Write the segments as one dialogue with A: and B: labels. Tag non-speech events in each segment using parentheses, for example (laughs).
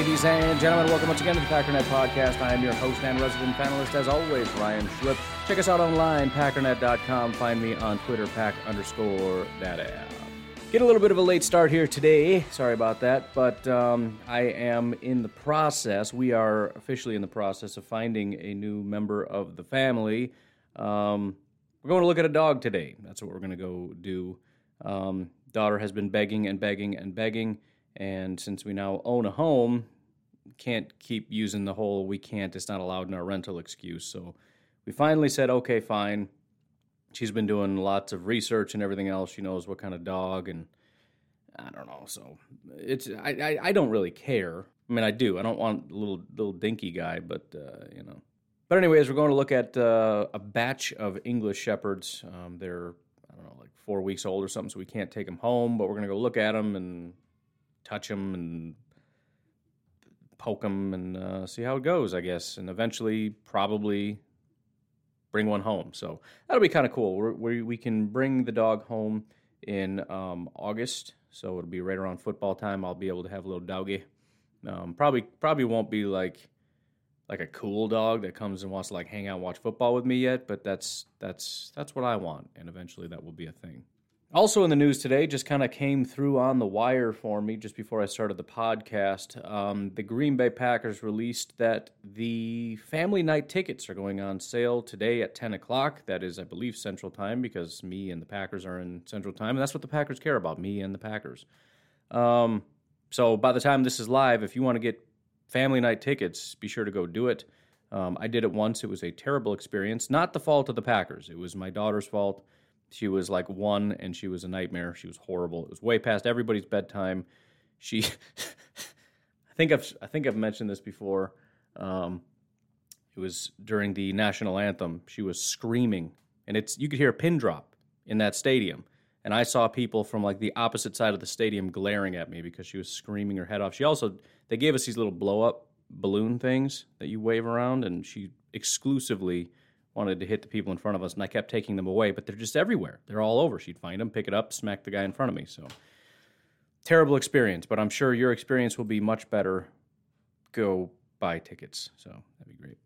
A: Ladies and gentlemen, welcome once again to the Packernet Podcast. I am your host and resident panelist, as always, Ryan Schlip. Check us out online, packernet.com. Find me on Twitter, pack underscore data. Get a little bit of a late start here today. Sorry about that, but um, I am in the process. We are officially in the process of finding a new member of the family. Um, we're going to look at a dog today. That's what we're going to go do. Um, daughter has been begging and begging and begging. And since we now own a home, can't keep using the whole we can't, it's not allowed in our rental excuse. So we finally said, okay, fine. She's been doing lots of research and everything else. She knows what kind of dog and I don't know. So it's I, I, I don't really care. I mean, I do. I don't want a little little dinky guy, but uh, you know. But anyways, we're going to look at uh, a batch of English shepherds. Um, they're I don't know like four weeks old or something, so we can't take them home. But we're going to go look at them and touch them and poke them and uh, see how it goes, I guess, and eventually probably bring one home. So that'll be kind of cool. We're, we we can bring the dog home in um, August, so it'll be right around football time. I'll be able to have a little doggy. Um, probably probably won't be like like a cool dog that comes and wants to like hang out and watch football with me yet, but that's that's that's what I want, and eventually that will be a thing. Also in the news today, just kind of came through on the wire for me just before I started the podcast. Um, the Green Bay Packers released that the family night tickets are going on sale today at 10 o'clock. That is, I believe, Central Time because me and the Packers are in Central Time, and that's what the Packers care about, me and the Packers. Um, so by the time this is live, if you want to get family night tickets, be sure to go do it. Um, I did it once. It was a terrible experience. Not the fault of the Packers. It was my daughter's fault. She was like one and she was a nightmare. She was horrible. It was way past everybody's bedtime. She, (laughs) I think I've I think I've mentioned this before. Um, it was during the national anthem. She was screaming, and it's you could hear a pin drop in that stadium. And I saw people from like the opposite side of the stadium glaring at me because she was screaming her head off. She also they gave us these little blow up balloon things that you wave around, and she exclusively wanted to hit the people in front of us, and I kept taking them away, but they're just everywhere. They're all over. She'd find them, pick it up, smack the guy in front of me. So terrible experience, but I'm sure your experience will be much better. Go buy tickets. So that'd be great.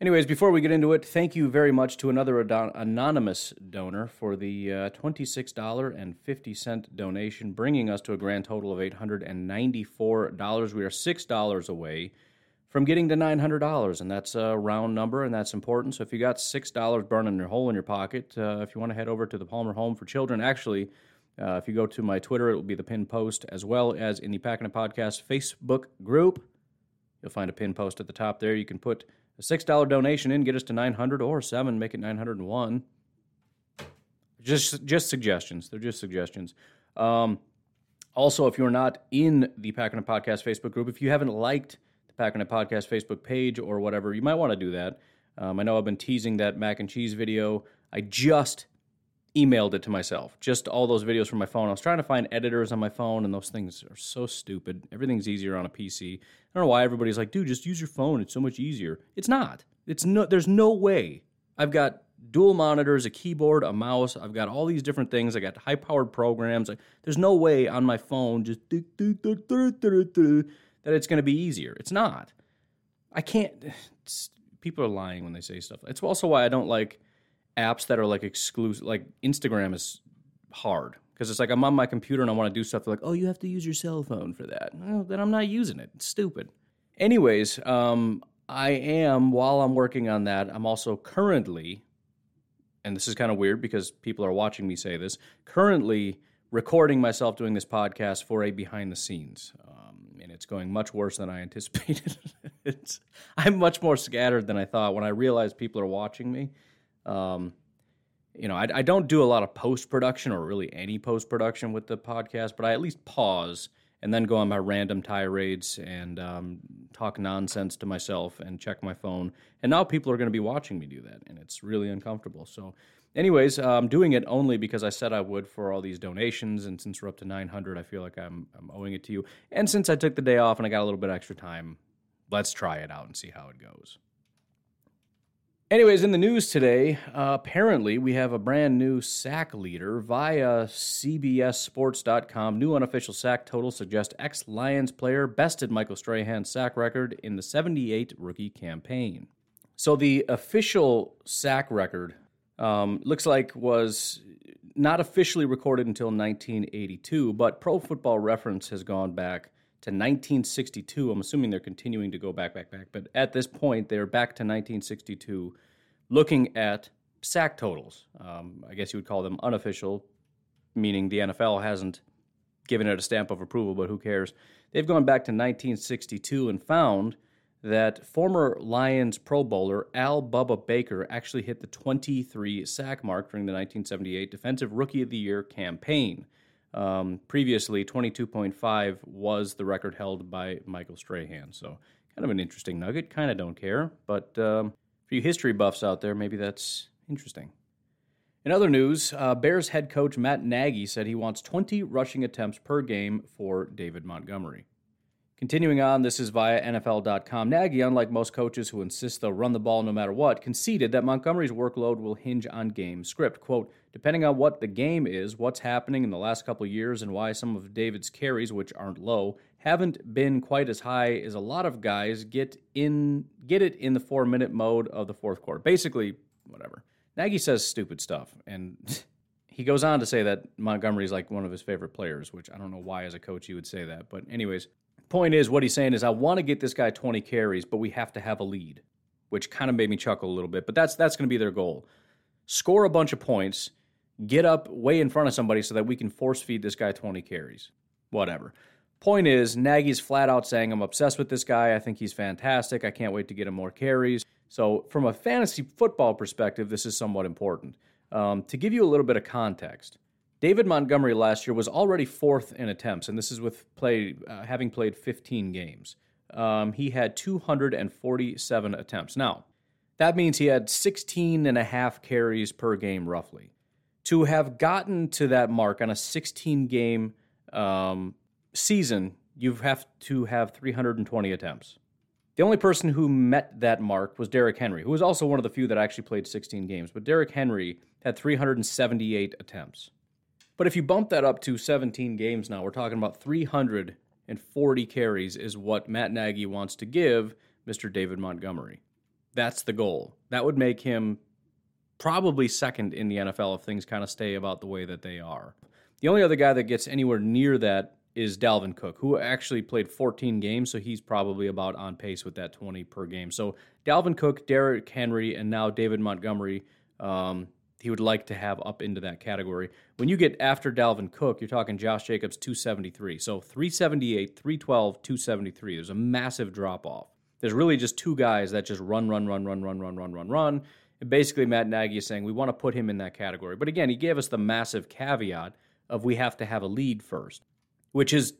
A: Anyways, before we get into it, thank you very much to another adon- anonymous donor for the uh, $26.50 donation, bringing us to a grand total of $894. We are $6 away from getting to $900 and that's a round number and that's important. So if you got $6 burning a hole in your pocket uh, if you want to head over to the palmer home for children actually uh, if you go to my twitter it will be the pin post as well as in the Packernet podcast facebook group. You'll find a pin post at the top there. You can put a $6 donation in get us to 900 or 7 make it 901 just just suggestions. They're just suggestions. Um, also if you're not in the Packernet podcast facebook group if you haven't liked Packernet Podcast Facebook page or whatever, you might want to do that. Um, I know I've been teasing that mac and cheese video. I just emailed it to myself, just all those videos from my phone. I was trying to find editors on my phone, and those things are so stupid. Everything's easier on a PC. I don't know why everybody's like, dude, just use your phone. It's so much easier. It's not. It's no. There's no way. I've got dual monitors, a keyboard, a mouse. I've got all these different things. I got high-powered programs. Like, There's no way on my phone just that it's going to be easier. It's not. I can't. (sighs) people are lying when they say stuff. It's also why I don't like apps that are like exclusive. Like Instagram is hard because it's like I'm on my computer and I want to do stuff. They're like, oh, you have to use your cell phone for that. Well, then I'm not using it. It's stupid. Anyways, um, I am while I'm working on that. I'm also currently, and this is kind of weird because people are watching me say this. Currently recording myself doing this podcast for a behind the scenes. And it's going much worse than I (laughs) anticipated. I'm much more scattered than I thought when I realized people are watching me. Um, you know, I, I, don't do a lot of post production or really any post production with the podcast, but I at least pause and then go on my random tirades and um, talk nonsense to myself and check my phone. And now people are going to be watching me do that, and it's really uncomfortable. So, anyways, I'm um, doing it only because I said I would for all these donations, and since we're up to 900, I feel like I'm, I'm owing it to you. And since I took the day off and I got a little bit extra time, let's try it out and see how it goes. Anyways, in the news today, uh, apparently we have a brand new sack leader via CBSSports.com. New unofficial sack total suggests ex Lions player bested Michael Strahan's sack record in the 78 rookie campaign. So the official sack record um, looks like was not officially recorded until 1982, but Pro Football Reference has gone back to 1962. I'm assuming they're continuing to go back, back, back. But at this point, they're back to 1962, looking at sack totals. Um, I guess you would call them unofficial, meaning the NFL hasn't given it a stamp of approval, but who cares? They've gone back to 1962 and found that former Lions Pro Bowler Al Bubba Baker actually hit the 23 sack mark during the 1978 Defensive Rookie of the Year campaign. Um, previously, 22.5 was the record held by Michael Strahan. So, kind of an interesting nugget. Kind of don't care. But um, for you history buffs out there, maybe that's interesting. In other news, uh, Bears head coach Matt Nagy said he wants 20 rushing attempts per game for David Montgomery. Continuing on, this is via NFL.com. Nagy, unlike most coaches who insist they'll run the ball no matter what, conceded that Montgomery's workload will hinge on game script. Quote, depending on what the game is, what's happening in the last couple years, and why some of David's carries, which aren't low, haven't been quite as high as a lot of guys get in get it in the four minute mode of the fourth quarter. Basically, whatever. Nagy says stupid stuff, and (laughs) he goes on to say that Montgomery's like one of his favorite players, which I don't know why as a coach he would say that. But anyways, point is, what he's saying is, I want to get this guy 20 carries, but we have to have a lead, which kind of made me chuckle a little bit. But that's that's going to be their goal: score a bunch of points, get up way in front of somebody so that we can force feed this guy 20 carries. Whatever. Point is, Nagy's flat out saying, I'm obsessed with this guy. I think he's fantastic. I can't wait to get him more carries. So, from a fantasy football perspective, this is somewhat important. Um, to give you a little bit of context, David Montgomery last year was already fourth in attempts, and this is with play uh, having played 15 games. Um, he had 247 attempts. Now, that means he had 16 and a half carries per game, roughly. To have gotten to that mark on a 16 game um, season, you have to have 320 attempts. The only person who met that mark was Derrick Henry, who was also one of the few that actually played 16 games. But Derrick Henry had 378 attempts. But if you bump that up to 17 games now, we're talking about 340 carries is what Matt Nagy wants to give Mr. David Montgomery. That's the goal. That would make him probably second in the NFL if things kind of stay about the way that they are. The only other guy that gets anywhere near that is Dalvin Cook, who actually played 14 games, so he's probably about on pace with that 20 per game. So Dalvin Cook, Derrick Henry, and now David Montgomery um, he would like to have up into that category. When you get after Dalvin Cook, you're talking Josh Jacobs 273. So 378, 312, 273. There's a massive drop off. There's really just two guys that just run, run, run, run, run, run, run, run, run. And basically, Matt Nagy is saying we want to put him in that category. But again, he gave us the massive caveat of we have to have a lead first, which is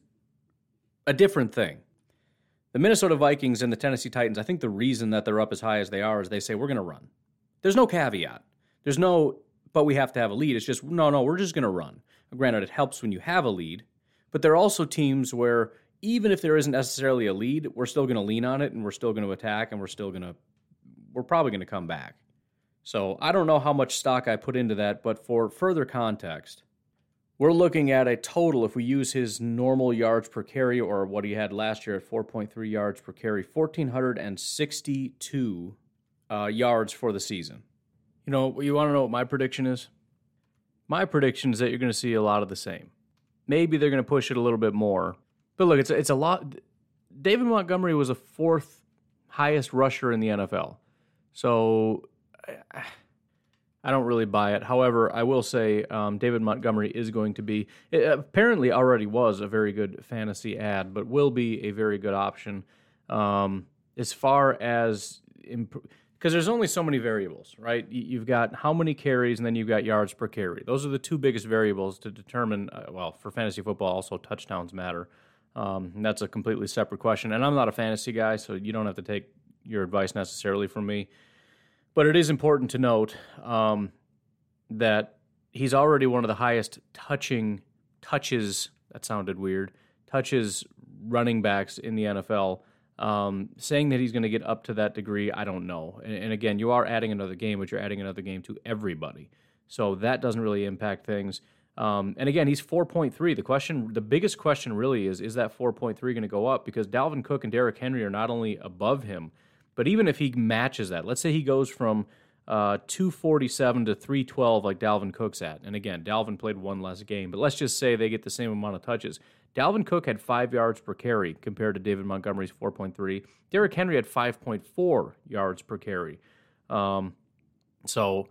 A: a different thing. The Minnesota Vikings and the Tennessee Titans, I think the reason that they're up as high as they are is they say we're going to run. There's no caveat. There's no, but we have to have a lead. It's just, no, no, we're just going to run. Granted, it helps when you have a lead, but there are also teams where even if there isn't necessarily a lead, we're still going to lean on it and we're still going to attack and we're still going to, we're probably going to come back. So I don't know how much stock I put into that, but for further context, we're looking at a total, if we use his normal yards per carry or what he had last year at 4.3 yards per carry, 1,462 uh, yards for the season. You know, you want to know what my prediction is? My prediction is that you're going to see a lot of the same. Maybe they're going to push it a little bit more. But look, it's it's a lot. David Montgomery was a fourth highest rusher in the NFL. So I don't really buy it. However, I will say um, David Montgomery is going to be, apparently already was a very good fantasy ad, but will be a very good option um, as far as, because there's only so many variables, right? You've got how many carries and then you've got yards per carry. Those are the two biggest variables to determine, uh, well, for fantasy football, also touchdowns matter. Um, that's a completely separate question. And I'm not a fantasy guy, so you don't have to take your advice necessarily from me. But it is important to note um, that he's already one of the highest touching touches. That sounded weird. Touches running backs in the NFL. Um, saying that he's going to get up to that degree, I don't know. And, and, again, you are adding another game, but you're adding another game to everybody. So that doesn't really impact things. Um, and again, he's 4.3. The question, the biggest question really is, is that 4.3 going to go up? Because Dalvin Cook and Derrick Henry are not only above him, but even if he matches that, let's say he goes from uh, 247 to 312 like Dalvin Cook's at. And again, Dalvin played one less game, but let's just say they get the same amount of touches. Dalvin Cook had five yards per carry compared to David Montgomery's 4.3. Derrick Henry had 5.4 yards per carry. Um, so,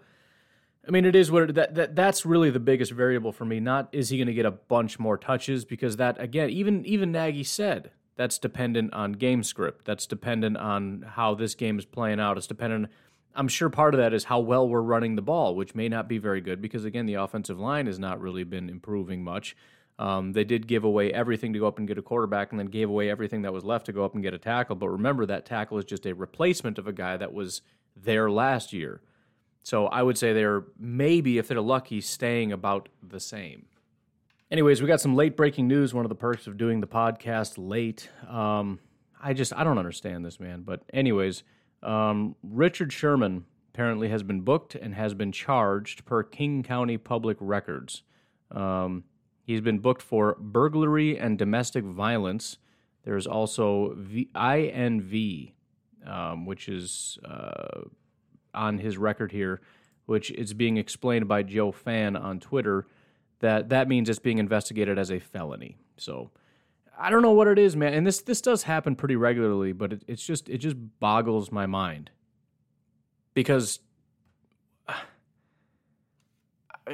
A: I mean, it is what it, that, that that's really the biggest variable for me. Not is he going to get a bunch more touches because that again, even even Nagy said that's dependent on game script. That's dependent on how this game is playing out. It's dependent. I'm sure part of that is how well we're running the ball, which may not be very good because again, the offensive line has not really been improving much. Um, they did give away everything to go up and get a quarterback, and then gave away everything that was left to go up and get a tackle. But remember, that tackle is just a replacement of a guy that was there last year. So I would say they're maybe, if they're lucky, staying about the same. Anyways, we got some late breaking news. One of the perks of doing the podcast late. Um, I just I don't understand this man. But anyways, um, Richard Sherman apparently has been booked and has been charged per King County Public Records. Um, he's been booked for burglary and domestic violence. There's also v- INV, um, which is uh, on his record here, which is being explained by Joe Fan on Twitter that that means it's being investigated as a felony. So I don't know what it is, man. And this this does happen pretty regularly, but it, it's just it just boggles my mind because (sighs) I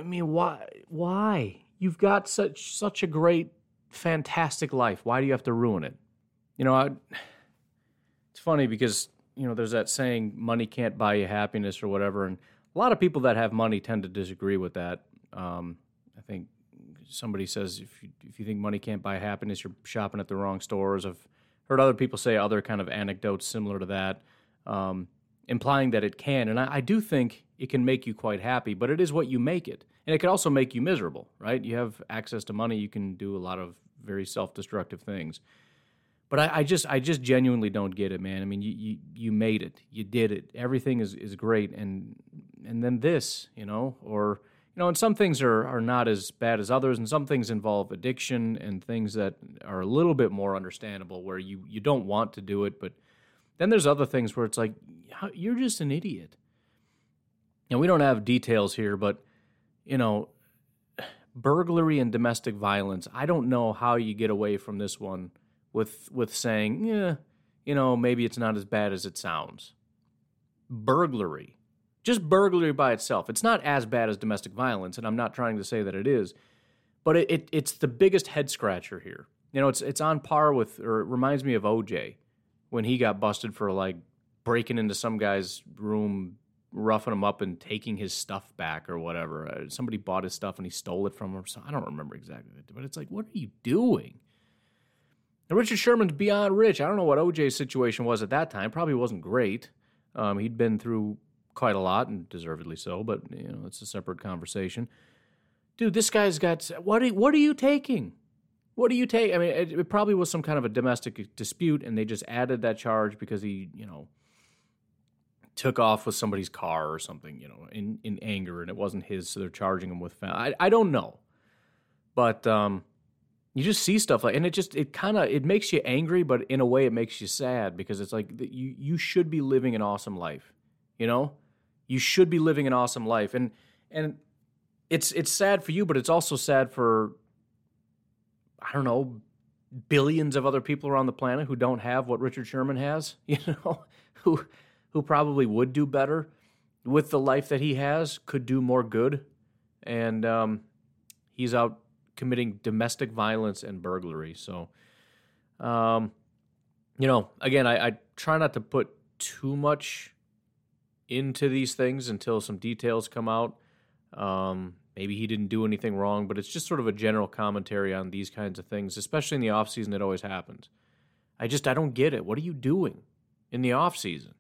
A: mean, why why you've got such such a great fantastic life? Why do you have to ruin it? You know, I, it's funny because you know there's that saying money can't buy you happiness or whatever, and a lot of people that have money tend to disagree with that. Um, I think somebody says if you, if you think money can't buy happiness, you're shopping at the wrong stores. I've heard other people say other kind of anecdotes similar to that, um, implying that it can. And I, I, do think it can make you quite happy, but it is what you make it. And it can also make you miserable, right? You have access to money, you can do a lot of very self destructive things. But I, I, just I just genuinely don't get it, man. I mean, you, you you made it, you did it, everything is, is great, and and then this, you know, or you know, and some things are, are not as bad as others, and some things involve addiction and things that are a little bit more understandable where you, you don't want to do it, but then there's other things where it's like, you're just an idiot. And we don't have details here, but, you know, burglary and domestic violence, I don't know how you get away from this one with, with saying, yeah, you know, maybe it's not as bad as it sounds. Burglary just burglary by itself. It's not as bad as domestic violence, and I'm not trying to say that it is, but it, it it's the biggest head scratcher here. You know, it's it's on par with, or it reminds me of OJ when he got busted for like breaking into some guy's room, roughing him up, and taking his stuff back or whatever. Uh, somebody bought his stuff and he stole it from him. So I don't remember exactly, but it's like, what are you doing? Richard Sherman's beyond rich. I don't know what OJ's situation was at that time. Probably wasn't great. Um, he'd been through quite a lot, and deservedly so. But you know, it's a separate conversation. Dude, this guy's got what? Are, what are you taking? What do you take? I mean, it, it, probably was some kind of a domestic dispute, and they just added that charge because he, you know, took off with somebody's car or something, you know, in, in anger, and it wasn't his, so they're charging him with. I I don't know, but um, you just see stuff like, and it just it kind of it makes you angry, but in a way it makes you sad because it's like you you should be living an awesome life, you know you should be living an awesome life and and it's it's sad for you but it's also sad for i don't know billions of other people around the planet who don't have what richard sherman has (laughs) you know who who probably would do better with the life that he has, could do more good. And um, he's out committing domestic violence and burglary. So, um, you know, again, I, I try not to put too much into these things until some details come out. Um, maybe he didn't do anything wrong, but it's just sort of a general commentary on these kinds of things, especially in the off season. It always happens. I just I don't get it. What are you doing in the off season?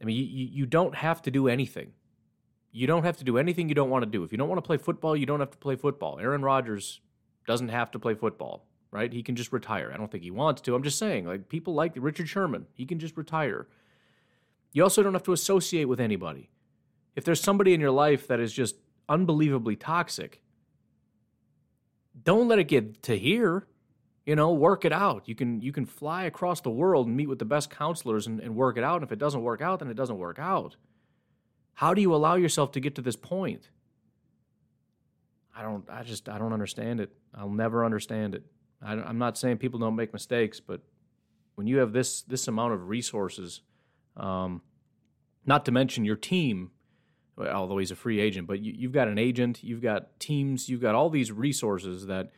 A: I mean, you, you don't have to do anything. You don't have to do anything you don't want to do. If you don't want to play football, you don't have to play football. Aaron Rodgers doesn't have to play football, right? He can just retire. I don't think he wants to. I'm just saying, like people like Richard Sherman, he can just retire. You also don't have to associate with anybody. If there's somebody in your life that is just unbelievably toxic, don't let it get to here you know work it out. You can you can fly across the world and meet with the best counselors and, and work it out. And if it doesn't work out then it doesn't work out. How do you allow yourself to get to this point? I don't i just i don't understand it. I'll never understand it. I, i'm not saying people don't make mistakes but when you have this this amount of resources um, not to mention your team although he's a free agent but you, you've got an agent you've got teams you've got all these resources that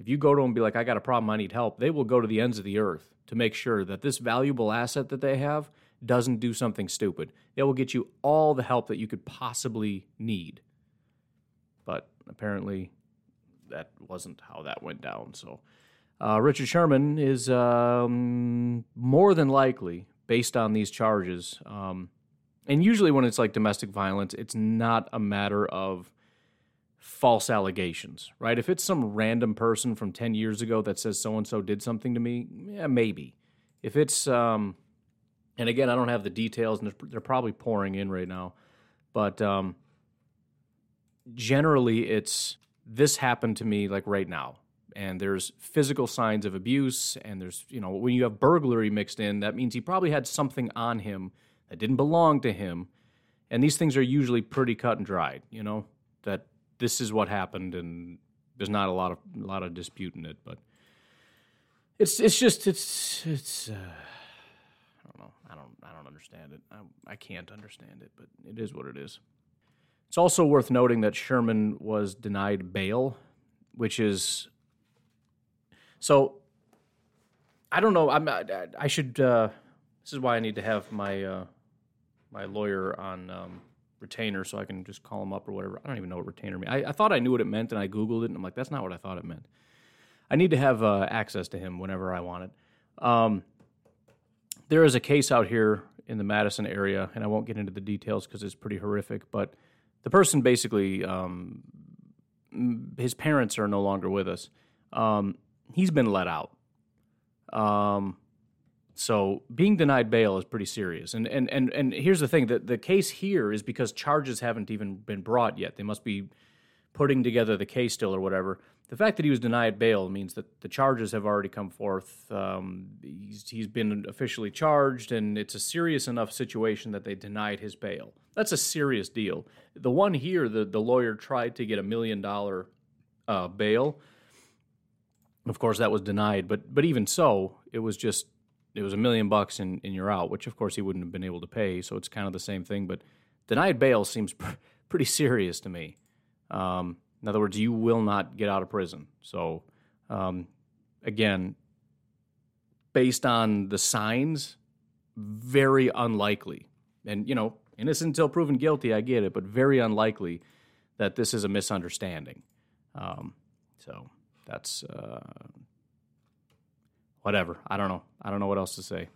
A: if you go to them and be like, I got a problem, I need help, they will go to the ends of the earth to make sure that this valuable asset that they have doesn't do something stupid. They will get you all the help that you could possibly need. But apparently, that wasn't how that went down. So, uh, Richard Sherman is um, more than likely, based on these charges, um, and usually when it's like domestic violence, it's not a matter of false allegations, right? If it's some random person from 10 years ago that says so and so did something to me, yeah, maybe. If it's, um, and again, I don't have the details, and they're probably pouring in right now, but um, generally it's this happened to me like right now. And there's physical signs of abuse, and there's, you know, when you have burglary mixed in, that means he probably had something on him that didn't belong to him. And these things are usually pretty cut and dried, you know, that this is what happened, and there's not a lot of a lot of dispute in it. But it's it's just it's it's uh, I don't know I don't I don't understand it. I I can't understand it, but it is what it is. It's also worth noting that Sherman was denied bail, which is so. I don't know. I'm. I, I should. Uh, this is why I need to have my uh, my lawyer on um, retainer so I can just call him up or whatever. I don't even know what retainer means. I, I, thought I knew what it meant and I Googled it and I'm like, that's not what I thought it meant. I need to have uh, access to him whenever I want it. Um, there is a case out here in the Madison area, and I won't get into the details because it's pretty horrific, but the person basically, um, his parents are no longer with us. Um, he's been let out. Um, so being denied bail is pretty serious. And and and and here's the thing: that the case here is because charges haven't even been brought yet. They must be putting together the case still or whatever. The fact that he was denied bail means that the charges have already come forth. Um, he's, he's been officially charged, and it's a serious enough situation that they denied his bail. That's a serious deal. The one here, the, the lawyer tried to get a million dollar uh, bail. Of course, that was denied, but but even so, it was just it was a million bucks and, and you're out, which of course he wouldn't have been able to pay. So it's kind of the same thing. But denied bail seems (laughs) pr- pretty serious to me. Um, in other words, you will not get out of prison. So um, again, based on the signs, very unlikely. And you know, innocent until proven guilty, I get it, but very unlikely that this is a misunderstanding. Um, so that's uh, whatever. I don't know. I don't know what else to say.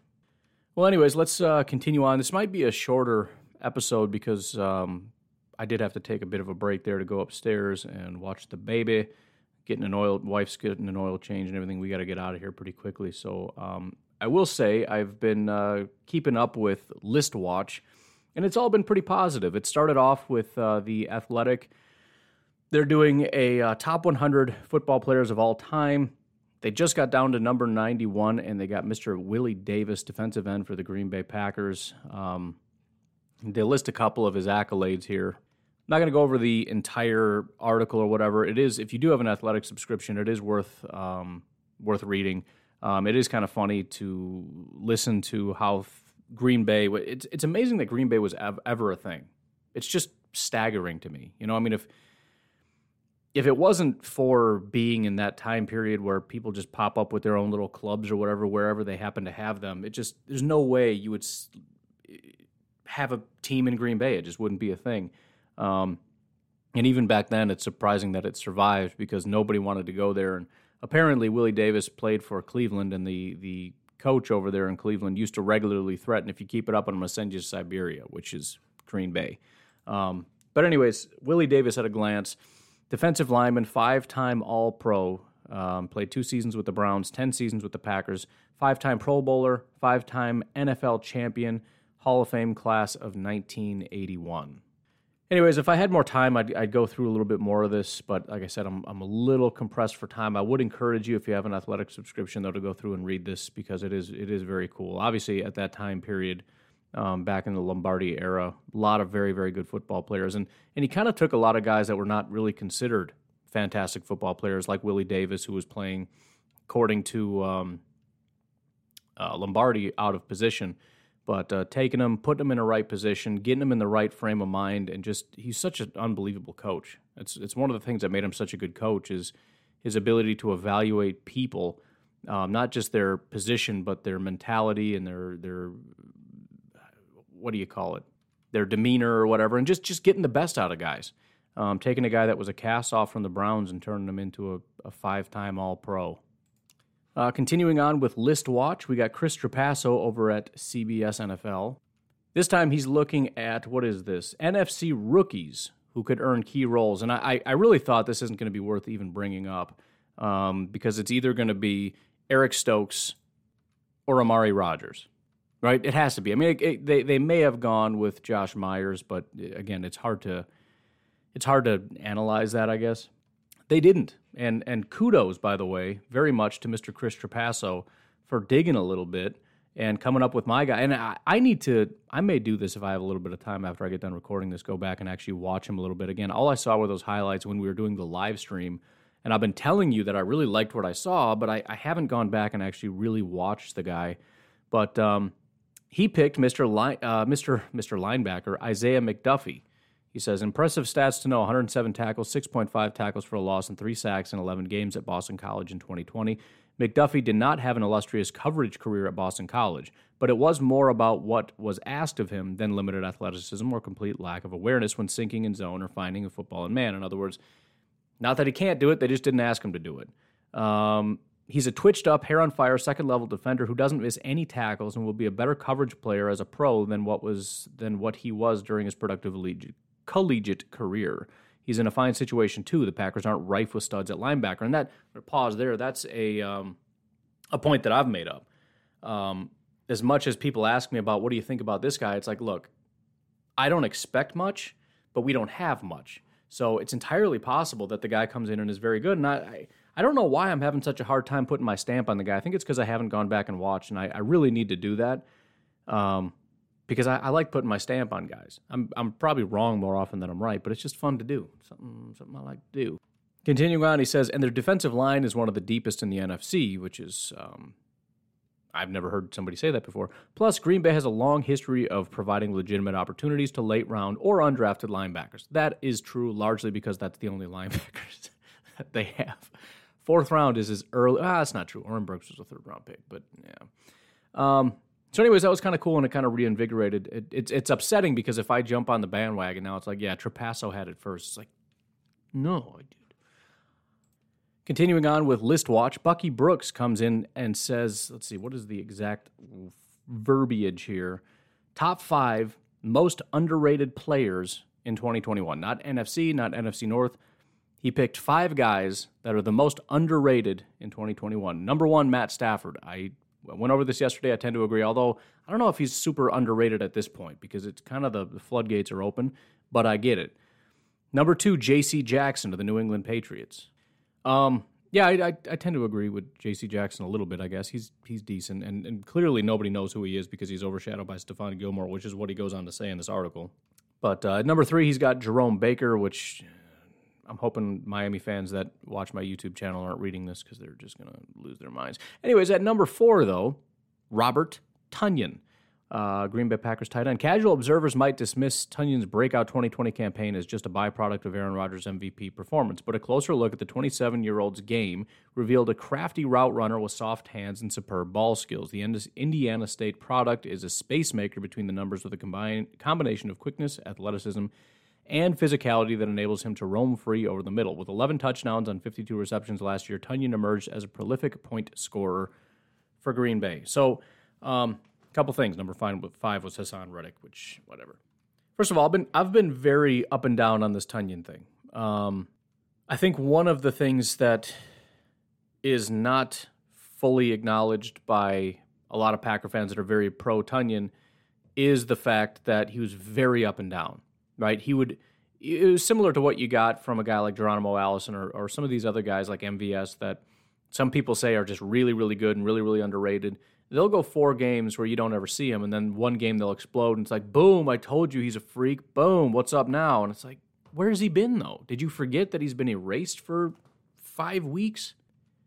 A: Well, anyways, let's uh, continue on. This might be a shorter episode because um, I did have to take a bit of a break there to go upstairs and watch the baby, getting an oil, wife's getting an oil change and everything. We got to get out of here pretty quickly. So um, I will say I've been uh, keeping up with List Watch, and it's all been pretty positive. It started off with uh, the Athletic. They're doing a uh, top 100 football players of all time. They just got down to number 91, and they got Mr. Willie Davis, defensive end for the Green Bay Packers. Um, they list a couple of his accolades here. I'm not going to go over the entire article or whatever. It is, if you do have an athletic subscription, it is worth um, worth reading. Um, it is kind of funny to listen to how Green Bay. It's it's amazing that Green Bay was ever a thing. It's just staggering to me. You know, I mean, if if it wasn't for being in that time period where people just pop up with their own little clubs or whatever wherever they happen to have them, it just there's no way you would have a team in Green Bay. It just wouldn't be a thing. Um, and even back then, it's surprising that it survived because nobody wanted to go there. And apparently, Willie Davis played for Cleveland, and the the coach over there in Cleveland used to regularly threaten, "If you keep it up, I'm going to send you to Siberia," which is Green Bay. Um, but anyways, Willie Davis at a glance, defensive lineman, five-time All-Pro, um, played two seasons with the Browns, ten seasons with the Packers, five-time Pro Bowler, five-time NFL champion, Hall of Fame class of 1981. Anyways, if I had more time, I'd, I'd, go through a little bit more of this. But like I said, I'm, I'm a little compressed for time. I would encourage you, if you have an athletic subscription, though, to go through and read this because it is it is very cool. Obviously, at that time period, um, back in the Lombardi era, a lot of very very good football players, and and he kind of took a lot of guys that were not really considered fantastic football players, like Willie Davis, who was playing according to um, uh, Lombardi out of position. But uh, taking him, putting him in the right position, getting him in the right frame of mind, and just he's such an unbelievable coach. It's it's one of the things that made him such a good coach is his ability to evaluate people, um, not just their position, but their mentality and their their what do you call it, their demeanor or whatever, and just just getting the best out of guys. Um, taking a guy that was a cast off from the Browns and turning him into a, a five time All Pro. Uh, continuing on with List Watch, we got Chris Trapasso over at CBS NFL. This time he's looking at what is this? NFC rookies who could earn key roles. And I, I really thought this isn't going to be worth even bringing up um, because it's either going to be Eric Stokes or Amari Rodgers, right? It has to be. I mean, it, it, they they may have gone with Josh Myers, but again, it's hard to it's hard to analyze that. I guess they didn't. And and kudos, by the way, very much to Mr. Chris Trapasso for digging a little bit and coming up with my guy. And I, I, need to, I may do this if I have a little bit of time after I get done recording this, go back and actually watch him a little bit again. All I saw were those highlights when we were doing the live stream. And I've been telling you that I really liked what I saw, but I, I haven't gone back and actually really watched the guy. But um, he picked Mr. Uh, Mr. Mr. Linebacker Isaiah McDuffie. He says, impressive stats to know 107 tackles, 6.5 tackles for a loss, and three sacks in 11 games at Boston College in 2020. McDuffie did not have an illustrious coverage career at Boston College, but it was more about what was asked of him than limited athleticism or complete lack of awareness when sinking in zone or finding a football in man. In other words, not that he can't do it, they just didn't ask him to do it. Um, he's a twitched up, hair on fire, second level defender who doesn't miss any tackles and will be a better coverage player as a pro than what was than what he was during his productive elite collegiate career. He's in a fine situation too. The Packers aren't rife with studs at linebacker, and that pause there. That's a um, a point that I've made up. Um, as much as people ask me about what do you think about this guy, it's like, look, I don't expect much, but we don't have much. So it's entirely possible that the guy comes in and is very good. And I, I, I don't know why I'm having such a hard time putting my stamp on the guy. I think it's because I haven't gone back and watched, and I, I really need to do that. Um, because I, I, like putting my stamp on guys. I'm I'm probably wrong more often than I'm right, but it's just fun to do. Something something I like to do. Continuing on, he says, and their defensive line is one of the deepest in the NFC, which is um, I've never heard somebody say that before. Plus, Green Bay has a long history of providing legitimate opportunities to late round or undrafted linebackers. That is true largely because that's the only (laughs) linebackers that they have. Fourth round is as early. Ah, that's not true. Oren Burks was a third round pick, but yeah. Um, so, anyways, that was kind of cool and it kind of reinvigorated. It, it's it's upsetting because if I jump on the bandwagon now, it's like, yeah, Trapasso had it first. It's like, no, I did. Continuing on with List Watch, Bucky Brooks comes in and says, let's see, what is the exact verbiage here? Top five most underrated players in 2021. Not NFC, not NFC North. He picked five guys that are the most underrated in 2021. Number one, Matt Stafford. I went over this yesterday. I tend to agree, although I don't know if he's super underrated at this point because it's kind of the, the floodgates are open, but I get it. Number two, J.C. Jackson of the New England Patriots. Um, yeah, I, I, I, tend to agree with J.C. Jackson a little bit. I guess he's he's decent, and, and clearly nobody knows who he is because he's overshadowed by Stephon Gilmore, which is what he goes on to say in this article. But uh, number three, he's got Jerome Baker, which I'm hoping Miami fans that watch my YouTube channel aren't reading this because they're just going to lose their minds. Anyways, at number four, though, Robert Tonyan. Uh, Green Bay Packers tight end. Casual observers might dismiss Tonyan's breakout 2020 campaign as just a byproduct of Aaron Rodgers' MVP performance, but a closer look at the 27 year old's game revealed a crafty route runner with soft hands and superb ball skills. The Indiana State product is a space maker between the numbers with a combination of quickness, athleticism, and physicality that enables him to roam free over the middle. With 11 touchdowns on 52 receptions last year, Tonyan emerged as a prolific point scorer for Green Bay. So, um, couple things. Number five, five was Haason Reddick, which whatever. First of all, I've been I've been very up and down on this Tonyan thing. Um, I think one of the things that is not fully acknowledged by a lot of Packer fans that are very pro Tonyan is the fact that he was very up and down. Right? He would. It was similar to what you got from a guy like Geronimo Allison or, or some of these other guys like MVS that some people say are just really, really good and really, really underrated they'll go four games where you don't ever see him, and then one game they'll explode, and it's like, boom, I told you he's a freak. Boom, what's up now? And it's like, where's he been though? Did you forget that he's been erased for five weeks?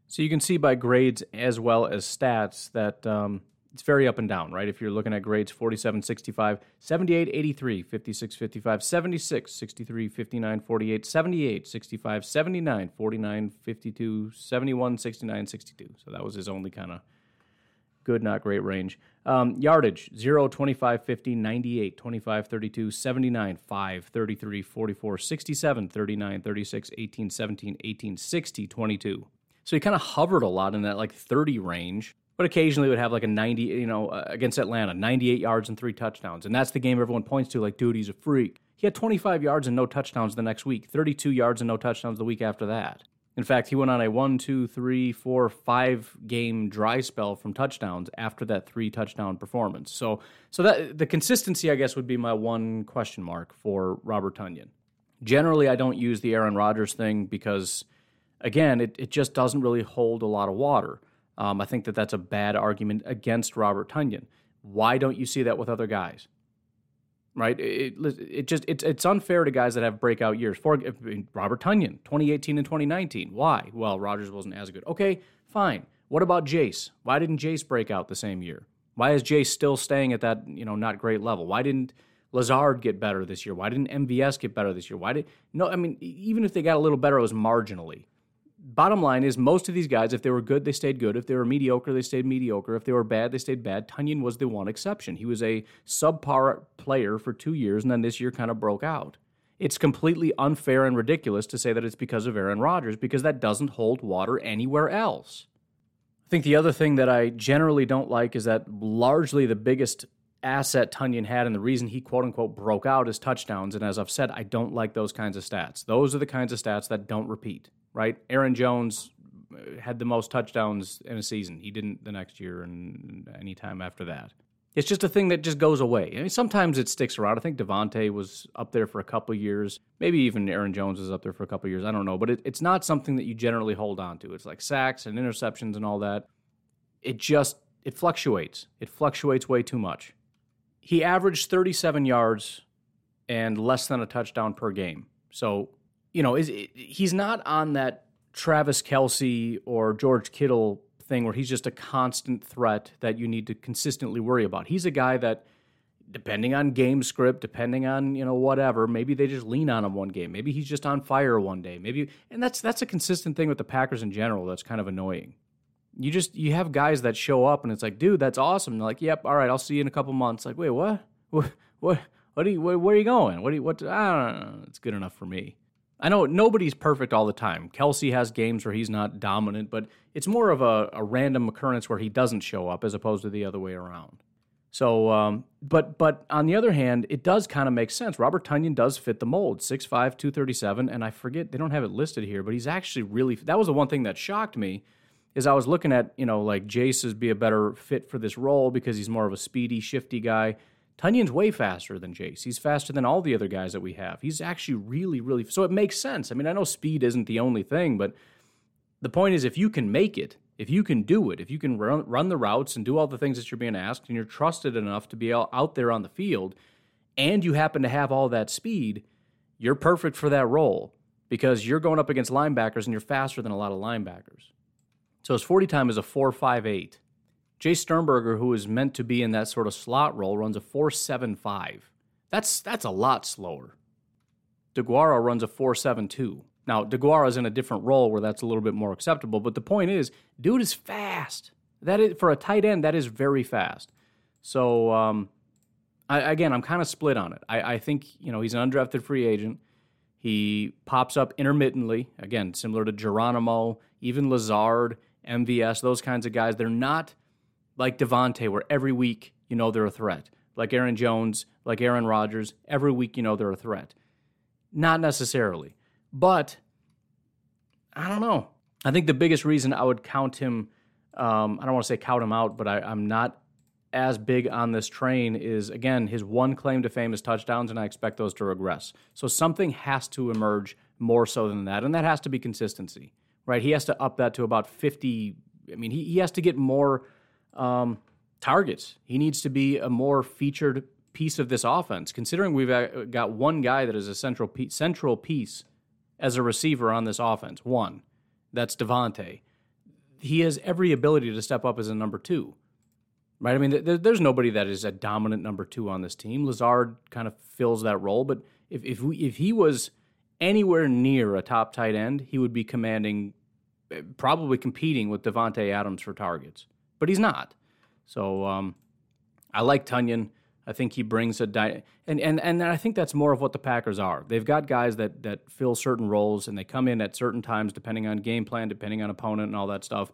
A: So you can see by grades as well as stats that um, it's very up and down, right? If you're looking at grades 47, 65, 78, 83, 56, 55, 76, 63, 59, 48, 78, 65, 79, 49, 52, 71, 69, 62. So that was his only kind of good, not great range. Um, yardage 0, 25, 50, 98, 25, 32, 79, 5, 33, 44, 67, 39, 36, 18, 17, 18, 60, 22. So he kind of hovered a lot in that like 30 range, but occasionally would have like a 90, you know, uh, against Atlanta, 98 yards and three touchdowns. And that's the game everyone points to like, dude, he's a freak. He had 25 yards and no touchdowns the next week, 32 yards and no touchdowns the week after that. In fact, he went on a one, two, three, four, five game dry spell from touchdowns after that three touchdown performance. So, so that the consistency, I guess, would be my one question mark for Robert Tonyan. Generally, I don't use the Aaron Rodgers thing because, again, it, it just doesn't really hold a lot of water. Um, I think that that's a bad argument against Robert Tonyan. Why don't you see that with other guys? right? It, it just it's it's unfair to guys that have breakout years. For Robert Tonyan, 2018 and 2019. Why? Well, Rodgers wasn't as good. Okay, fine. What about Jace? Why didn't Jace break out the same year? Why is Jace still staying at that you know not great level? Why didn't Lazard get better this year? Why didn't MVS get better this year? Why did no? I mean, even if they got a little better, it was marginally bottom line is most of these guys, if they were good, they stayed good. If they were mediocre, they stayed mediocre. If they were bad, they stayed bad. Tonyan was the one exception. He was a subpar player for two years, and then this year kind of broke out. It's completely unfair and ridiculous to say that it's because of Aaron Rodgers because that doesn't hold water anywhere else. I think the other thing that I generally don't like is that largely the biggest asset Tonyan had and the reason he quote unquote broke out is touchdowns. And as I've said, I don't like those kinds of stats. Those are the kinds of stats that don't repeat right? Aaron Jones uh, had the most touchdowns in a season. He didn't the next year and any time after that. It's just a thing that just goes away. I mean, sometimes it sticks around. I think Davante was up there for a couple years. Maybe even Aaron Jones is up there for a couple years. I don't know, but it, it's not something that you generally hold on to. It's like sacks and interceptions and all that. It just it fluctuates. It fluctuates way too much. He averaged 37 yards and less than a touchdown per game. So you know, is he's not on that Travis Kelce or George Kittle thing where he's just a constant threat that you need to consistently worry about. He's a guy that, depending on game script, depending on you know whatever, maybe they just lean on him one game. Maybe he's just on fire one day. Maybe, and that's that's a consistent thing with the Packers in general. That's kind of annoying. You just you have guys that show up and it's like, dude, that's awesome. Like, yep, all right, I'll see you in a couple months. Like, wait, what? What? What? What are you? Where, where are you going? What? Do you, what? I don't know. It's good enough for me. I know nobody's perfect all the time. Kelce has games where he's not dominant, but it's more of a, a random occurrence where he doesn't show up as opposed to the other way around. So, um, but but on the other hand, it does kind of make sense. Robert Tonyan does fit the mold, 6'5", 237, and I forget they don't have it listed here, but he's actually really. That was the one thing that shocked me, is I was looking at you know like Jace's be a better fit for this role because he's more of a speedy, shifty guy. Tonyan's way faster than Jace. He's faster than all the other guys that we have. He's actually really, really so it makes sense. I mean, I know speed isn't the only thing, but the point is if you can make it, if you can do it, if you can run, run the routes and do all the things that you're being asked, and you're trusted enough to be out there on the field, and you happen to have all that speed, you're perfect for that role because you're going up against linebackers and you're faster than a lot of linebackers. So his 40 time is a 4.58. Jace Sternberger, who is meant to be in that sort of slot role, runs a 4.75. That's that's a lot slower. Deguara runs a 4.72. Now, Deguara is in a different role where that's a little bit more acceptable, but the point is, dude is fast. That is for a tight end, that is very fast. So um, I, again, I'm kind of split on it. I, I think you know he's an undrafted free agent. He pops up intermittently, again, similar to Geronimo, even Lazard, MVS, those kinds of guys. They're not like Davante, where every week you know they're a threat. Like Aaron Jones, like Aaron Rodgers, every week you know they're a threat. Not necessarily. But I don't know. I think the biggest reason I would count him, um, I don't want to say count him out, but I, I'm not as big on this train is again his one claim to fame is touchdowns, and I expect those to regress. So something has to emerge more so than that, and that has to be consistency, right? He has to up that to about fifty. I mean, he, he has to get more um, targets. He needs to be a more featured piece of this offense. Considering we've uh, got one guy that is a central piece, central piece as a receiver on this offense, one that's Davante. He has every ability to step up as a number two right? I mean, there's nobody that is a dominant number two on this team. Lazard kind of fills that role, but if if we, if he was anywhere near a top tight end, he would be commanding, eh, probably competing with Davante Adams for targets, but he's not. So um, I like Tonyan. I think he brings a di- and and and I think that's more of what the Packers are. They've got guys that that fill certain roles and they come in at certain times depending on game plan, depending on opponent and all that stuff.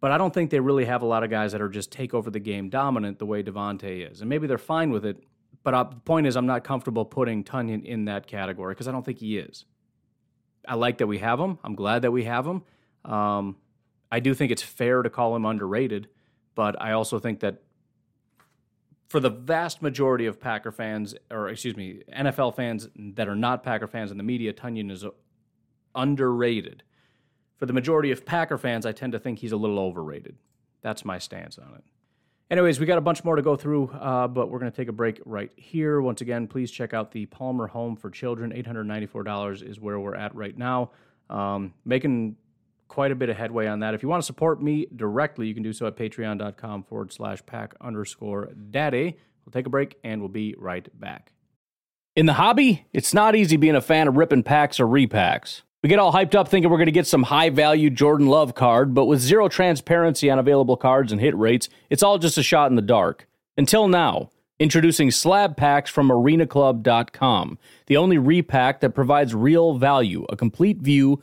A: But I don't think they really have a lot of guys that are just take over the game dominant the way Davante is. And maybe they're fine with it. But uh, the point is, I'm not comfortable putting Tonyan in that category because I don't think he is. I like that we have him. I'm glad that we have him. Um, I do think it's fair to call him underrated, but I also think that for the vast majority of Packer fans, or excuse me, NFL fans that are not Packer fans in the media, Tonyan is underrated for the majority of Packer fans, I tend to think he's a little overrated. That's my stance on it. Anyways, we got a bunch more to go through, uh, but we're going to take a break right here. Once again, please check out the Palmer Home for Children. $894 is where we're at right now. Um, making quite a bit of headway on that. If you want to support me directly, you can do so at patreon.com forward slash pack underscore daddy. We'll take a break and we'll be right back. In the hobby, it's not easy being a fan of ripping packs or repacks. We get all hyped up thinking we're going to get some high value Jordan Love card, but with zero transparency on available cards and hit rates, it's all just a shot in the dark. Until now, introducing slab packs from arenaclub.com, the only repack that provides real value, a complete view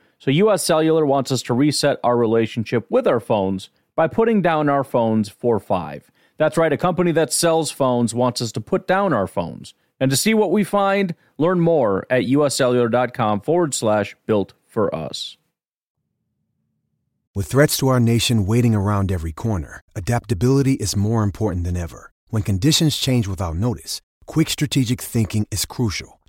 A: So, US Cellular wants us to reset our relationship with our phones by putting down our phones for five. That's right, a company that sells phones wants us to put down our phones. And to see what we find, learn more at uscellular.com forward slash built for us.
B: With threats to our nation waiting around every corner, adaptability is more important than ever. When conditions change without notice, quick strategic thinking is crucial.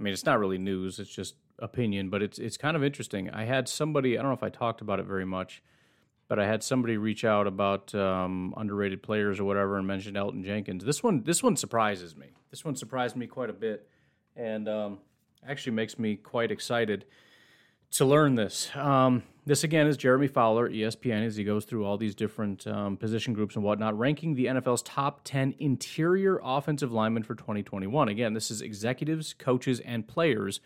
A: I mean, it's not really news; it's just opinion, but it's it's kind of interesting. I had somebody I don't know if I talked about it very much, but I had somebody reach out about um, underrated players or whatever and mentioned Elgton Jenkins. This one this one surprises me. This one surprised me quite a bit, and um, actually makes me quite excited to learn this. Um, this again is Jeremy Fowler, ESPN, as he goes through all these different um, position groups and whatnot, ranking the NFL's top 10 interior offensive linemen for 2021. Again, this is executives, coaches, and players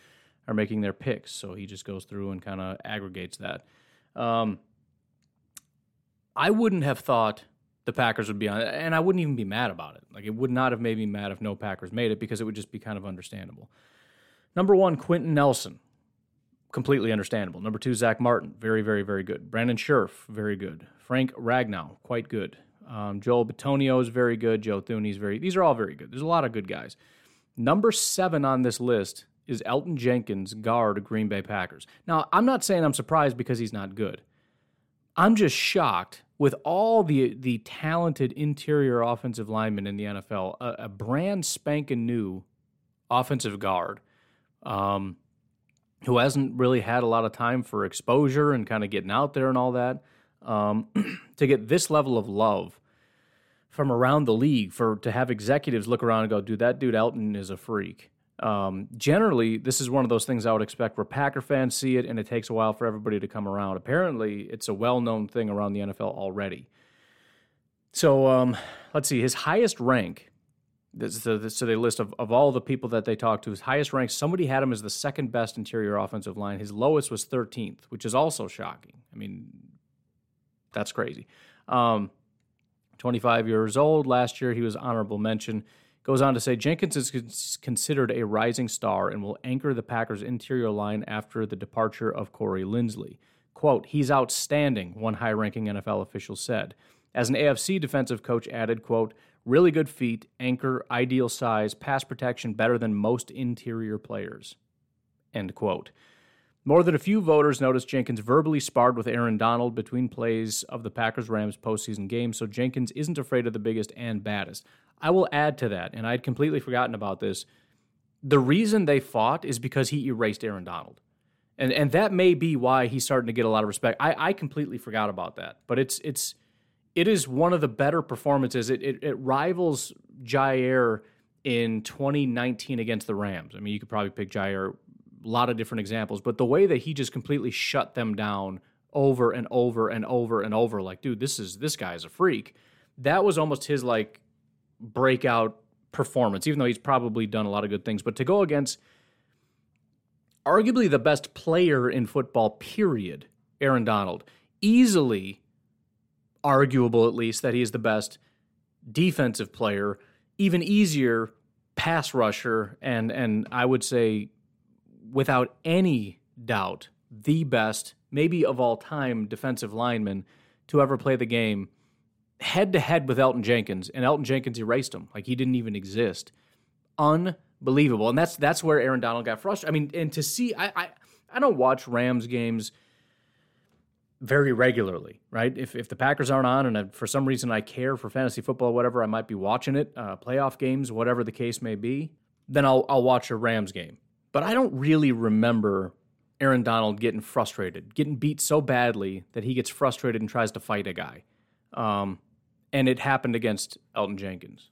A: are making their picks. So he just goes through and kind of aggregates that. Um, I wouldn't have thought the Packers would be on it, and I wouldn't even be mad about it. Like, it would not have made me mad if no Packers made it because it would just be kind of understandable. Number one, Quenton Nelson completely understandable. Number two, Zach Martin, very, very, very good. Brandon Scherff, very good. Frank Ragnow, quite good. Um, Joel Bitonio is very good. Joe Thune is very. These are all very good. There's a lot of good guys. Number seven on this list is Elgton Jenkins, guard Green Bay Packers. Now, I'm not saying I'm surprised because he's not good. I'm just shocked with all the the talented interior offensive linemen in the NFL, a, a brand spanking new offensive guard. Um, who hasn't really had a lot of time for exposure and kind of getting out there and all that, um, (clears throat) to get this level of love from around the league, for to have executives look around and go, dude, that dude Elgton is a freak. Um, generally, this is one of those things I would expect where Packer fans see it and it takes a while for everybody to come around. Apparently, it's a well known thing around the NFL already. So um, let's see, his highest rank so, so they list of, of all the people that they talked to, his highest rank, somebody had him as the second best interior offensive line. His lowest was 13th, which is also shocking. I mean, that's crazy. Um, 25 years old. Last year, he was honorable mention. Goes on to say Jenkins is considered a rising star and will anchor the Packers' interior line after the departure of Corey Linsley. Quote, he's outstanding, one high ranking NFL official said. As an AFC defensive coach added, quote, Really good feet, anchor, ideal size, pass protection better than most interior players. End quote. More than a few voters noticed Jenkins verbally sparred with Aaron Donald between plays of the Packers Rams postseason game, so Jenkins isn't afraid of the biggest and baddest. I will add to that, and I'd completely forgotten about this. The reason they fought is because he erased Aaron Donald. And and that may be why he's starting to get a lot of respect. I, I completely forgot about that. But it's it's it is one of the better performances. It, it, it rivals Jaire in 2019 against the Rams. I mean, you could probably pick Jaire, a lot of different examples, but the way that he just completely shut them down over and over and over and over, like, dude, this is this guy's a freak. That was almost his like breakout performance, even though he's probably done a lot of good things. But to go against arguably the best player in football, period, Aaron Donald, easily arguable at least that he is the best defensive player, even easier pass rusher, and and I would say without any doubt the best, maybe of all time, defensive lineman to ever play the game, head to head with Elgton Jenkins, and Elgton Jenkins erased him like he didn't even exist. Unbelievable, and that's that's where Aaron Donald got frustrated. I mean, and to see, I I, I don't watch Rams games very regularly, right? If, if the Packers aren't on and for some reason I care for fantasy football, whatever, I might be watching it, uh, playoff games, whatever the case may be, then I'll, I'll watch a Rams game. But I don't really remember Aaron Donald getting frustrated, getting beat so badly that he gets frustrated and tries to fight a guy. Um, and it happened against Elgton Jenkins.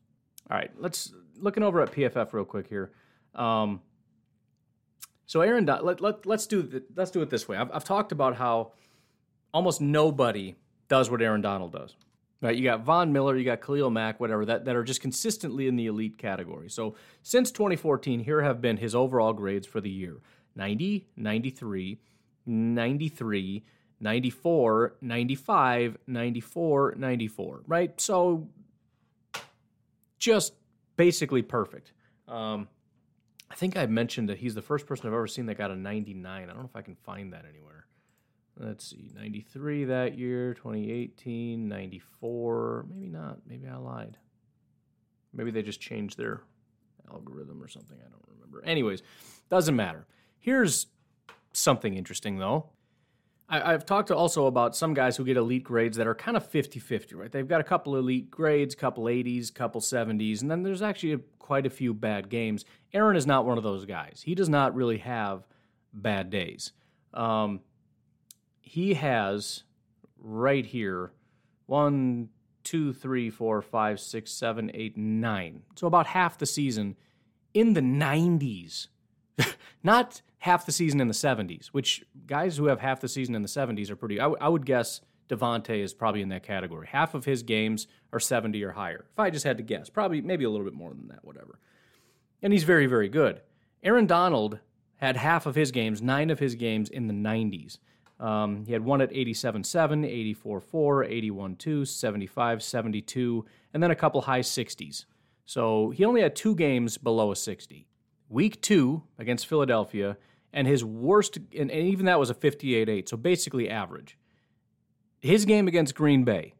A: All right, let's looking over at PFF real quick here. Um, so Aaron, let, let, let's do the, let's do it this way. I've, I've talked about how almost nobody does what Aaron Donald does. Right, you got Von Miller, you got Khalil Mack, whatever that, that are just consistently in the elite category. So since 2014, here have been his overall grades for the year 90, 93, 93, 94, 95, 94, 94. Right, so just basically perfect. Um, I think I mentioned that he's the first person I've ever seen that got a 99. I don't know if I can find that anywhere let's see, 93 that year, 2018, 94. Maybe not. Maybe I lied. Maybe they just changed their algorithm or something. I don't remember. Anyways, doesn't matter. Here's something interesting, though. I, have talked also about some guys who get elite grades that are kind of 50 50, right? They've got a couple elite grades, couple 80s, couple 70s, and then there's actually a, quite a few bad games. Aaron is not one of those guys. He does not really have bad days. Um, he has right here one, two, three, four, five, six, seven, eight, nine. So about half the season in the 90s. (laughs) Not half the season in the 70s, which guys who have half the season in the 70s are pretty. I, w- I would guess Davante is probably in that category. Half of his games are 70 or higher. If I just had to guess, probably maybe a little bit more than that, whatever. And he's very, very good. Aaron Donald had half of his games, nine of his games in the 90s. Um, he had one at 87.7, 84.4, 81.2, 75, 72, and then a couple high 60s. So he only had two games below a 60. Week two against Philadelphia, and his worst, and, and even that was a 58 8, so basically average. His game against Green Bay,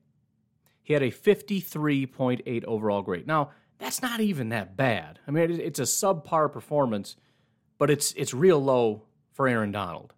A: he had a 53.8 overall grade. Now, that's not even that bad. I mean, it's a subpar performance, but it's, it's real low for Aaron Donald.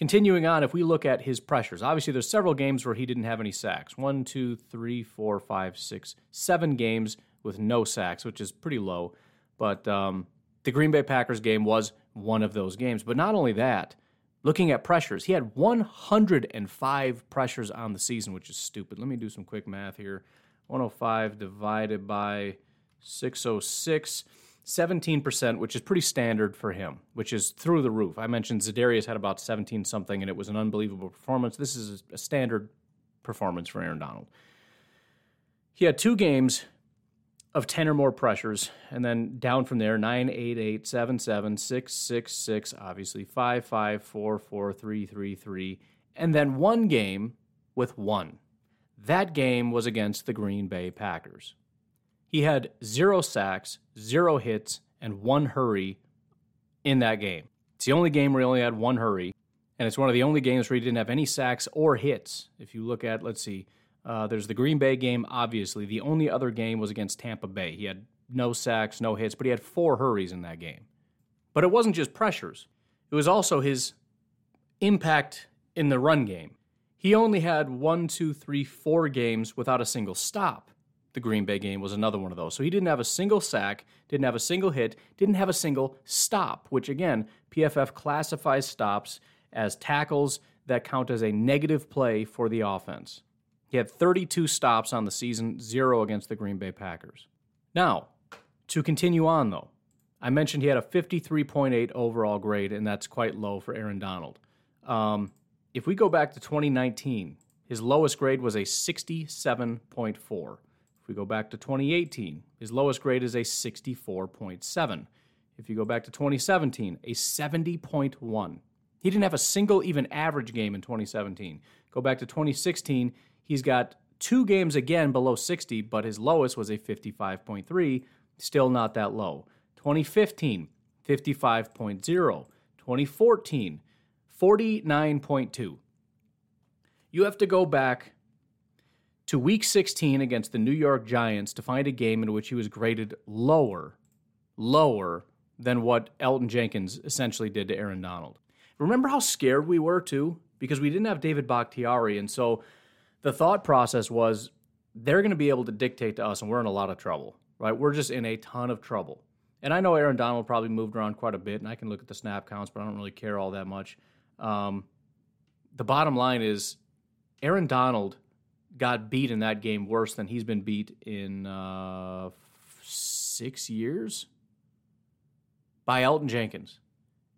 A: Continuing on, if we look at his pressures, obviously there's several games where he didn't have any sacks. One, two, three, four, five, six, seven games with no sacks, which is pretty low. But um, the Green Bay Packers game was one of those games. But not only that, looking at pressures, he had 105 pressures on the season, which is stupid. Let me do some quick math here 105 divided by 606. 17%, which is pretty standard for him, which is through the roof. I mentioned Za'Darius had about 17 something, and it was an unbelievable performance. This is a standard performance for Aaron Donald. He had two games of 10 or more pressures, and then down from there 9, 8, 8, 7, 7, 6, 6, 6, obviously 5, 5, 4, 4, 3, 3, 3, and then one game with one. That game was against the Green Bay Packers. He had zero sacks, zero hits, and one hurry in that game. It's the only game where he only had one hurry, and it's one of the only games where he didn't have any sacks or hits. If you look at, let's see, uh, there's the Green Bay game, obviously. The only other game was against Tampa Bay. He had no sacks, no hits, but he had four hurries in that game. But it wasn't just pressures, it was also his impact in the run game. He only had one, two, three, four games without a single stop. The Green Bay game was another one of those. So he didn't have a single sack, didn't have a single hit, didn't have a single stop, which again, PFF classifies stops as tackles that count as a negative play for the offense. He had 32 stops on the season, zero against the Green Bay Packers. Now, to continue on though, I mentioned he had a 53.8 overall grade, and that's quite low for Aaron Donald. Um, if we go back to 2019, his lowest grade was a 67.4. We go back to 2018, his lowest grade is a 64.7. If you go back to 2017, a 70.1. He didn't have a single even average game in 2017. Go back to 2016, He's got two games again below 60, but his lowest was a 55.3, still not that low. 2015, 55.0. 2014, 49.2. You have to go back to week 16 against the New York Giants to find a game in which he was graded lower, lower than what Elgton Jenkins essentially did to Aaron Donald. Remember how scared we were too? Because we didn't have David Bakhtiari, and so the thought process was they're going to be able to dictate to us, and we're in a lot of trouble, right? We're just in a ton of trouble. And I know Aaron Donald probably moved around quite a bit, and I can look at the snap counts, but I don't really care all that much. Um, the bottom line is Aaron Donald got beat in that game worse than he's been beat in uh, six years by Elgton Jenkins.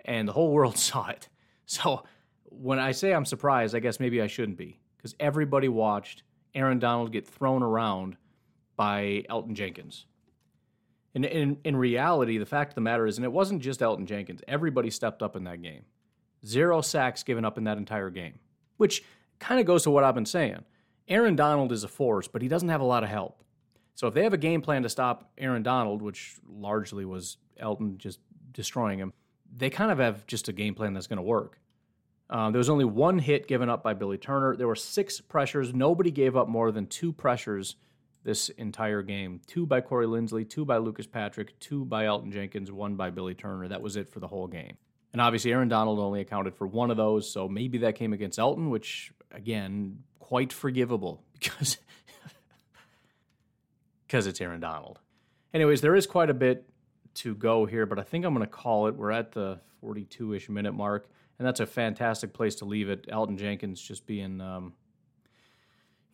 A: And the whole world (laughs) saw it. So when I say I'm surprised, I guess maybe I shouldn't be because everybody watched Aaron Donald get thrown around by Elgton Jenkins. And in, in reality, the fact of the matter is, and it wasn't just Elton Jenkins, everybody stepped up in that game. Zero sacks given up in that entire game, which kind of goes to what I've been saying. Aaron Donald is a force, but he doesn't have a lot of help. So if they have a game plan to stop Aaron Donald, which largely was Elgton just destroying him, they kind of have just a game plan that's going to work. Uh, there was only one hit given up by Billy Turner. There were six pressures. Nobody gave up more than two pressures this entire game two by Corey Linsley, two by Lucas Patrick, two by Elgton Jenkins, one by Billy Turner. That was it for the whole game. And obviously, Aaron Donald only accounted for one of those, so maybe that came against Elgton, which, again, quite forgivable (laughs) because because it's Aaron Donald. Anyways, there is quite a bit to go here, but I think I'm going to call it. We're at the 42 ish minute mark, and that's a fantastic place to leave it. Elgton Jenkins just being, um,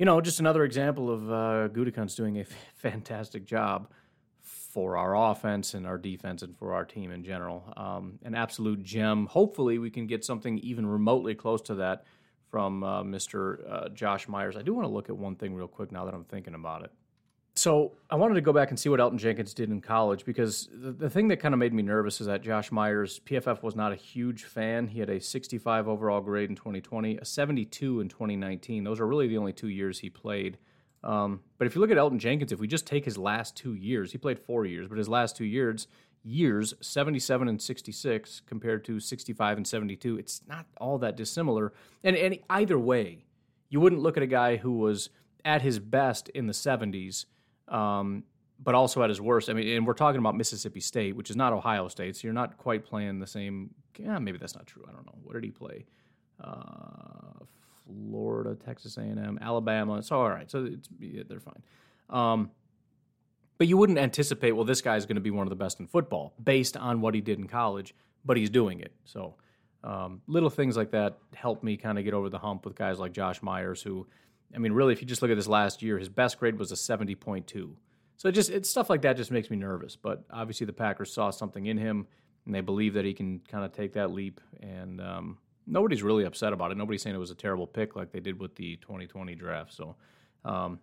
A: you know, just another example of uh, Gutekunst doing a f- (laughs) fantastic job for our offense and our defense and for our team in general. Um, an absolute gem. Hopefully, we can get something even remotely close to that from uh, Mr. Uh, Josh Myers. I do want to look at one thing real quick now that I'm thinking about it. So I wanted to go back and see what Elgton Jenkins did in college because the, the thing that kind of made me nervous is that Josh Myers, PFF was not a huge fan. He had a 65 overall grade in 2020, a 72 in 2019. Those are really the only two years he played. Um, but if you look at Elgton Jenkins, if we just take his last two years, he played four years, but his last two years, years 77 and 66 compared to 65 and 72, it's not all that dissimilar. And, and either way, you wouldn't look at a guy who was at his best in the 70s, um, but also at his worst. I mean, and we're talking about Mississippi State, which is not Ohio State, so you're not quite playing the same. Yeah, maybe that's not true. I don't know. What did he play? Uh, Florida, Texas A&M, Alabama. So all right, so yeah, they're fine. Um, but you wouldn't anticipate, well, this guy's going to be one of the best in football based on what he did in college, but he's doing it. So um, little things like that help me kind of get over the hump with guys like Josh Myers, who, I mean, really, if you just look at this last year, his best grade was a 70.2. So it just it's stuff like that just makes me nervous. But obviously, the Packers saw something in him, and they believe that he can kind of take that leap. And um, nobody's really upset about it. Nobody's saying it was a terrible pick like they did with the 2020 draft. So um,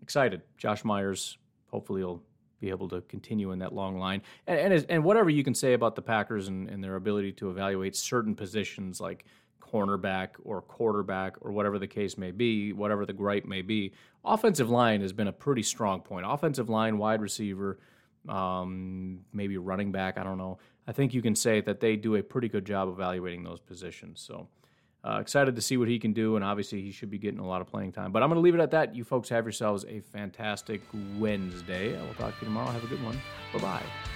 A: excited. Josh Myers, hopefully, he'll be able to continue in that long line. And and, and whatever you can say about the Packers and, and their ability to evaluate certain positions like cornerback or quarterback or whatever the case may be, whatever the gripe may be, offensive line has been a pretty strong point. Offensive line, wide receiver, um, maybe running back, I don't know. I think you can say that they do a pretty good job evaluating those positions. So uh, excited to see what he can do, and obviously he should be getting a lot of playing time. But I'm going to leave it at that. You folks have yourselves a fantastic Wednesday. I will talk to you tomorrow. Have a good one. Bye bye.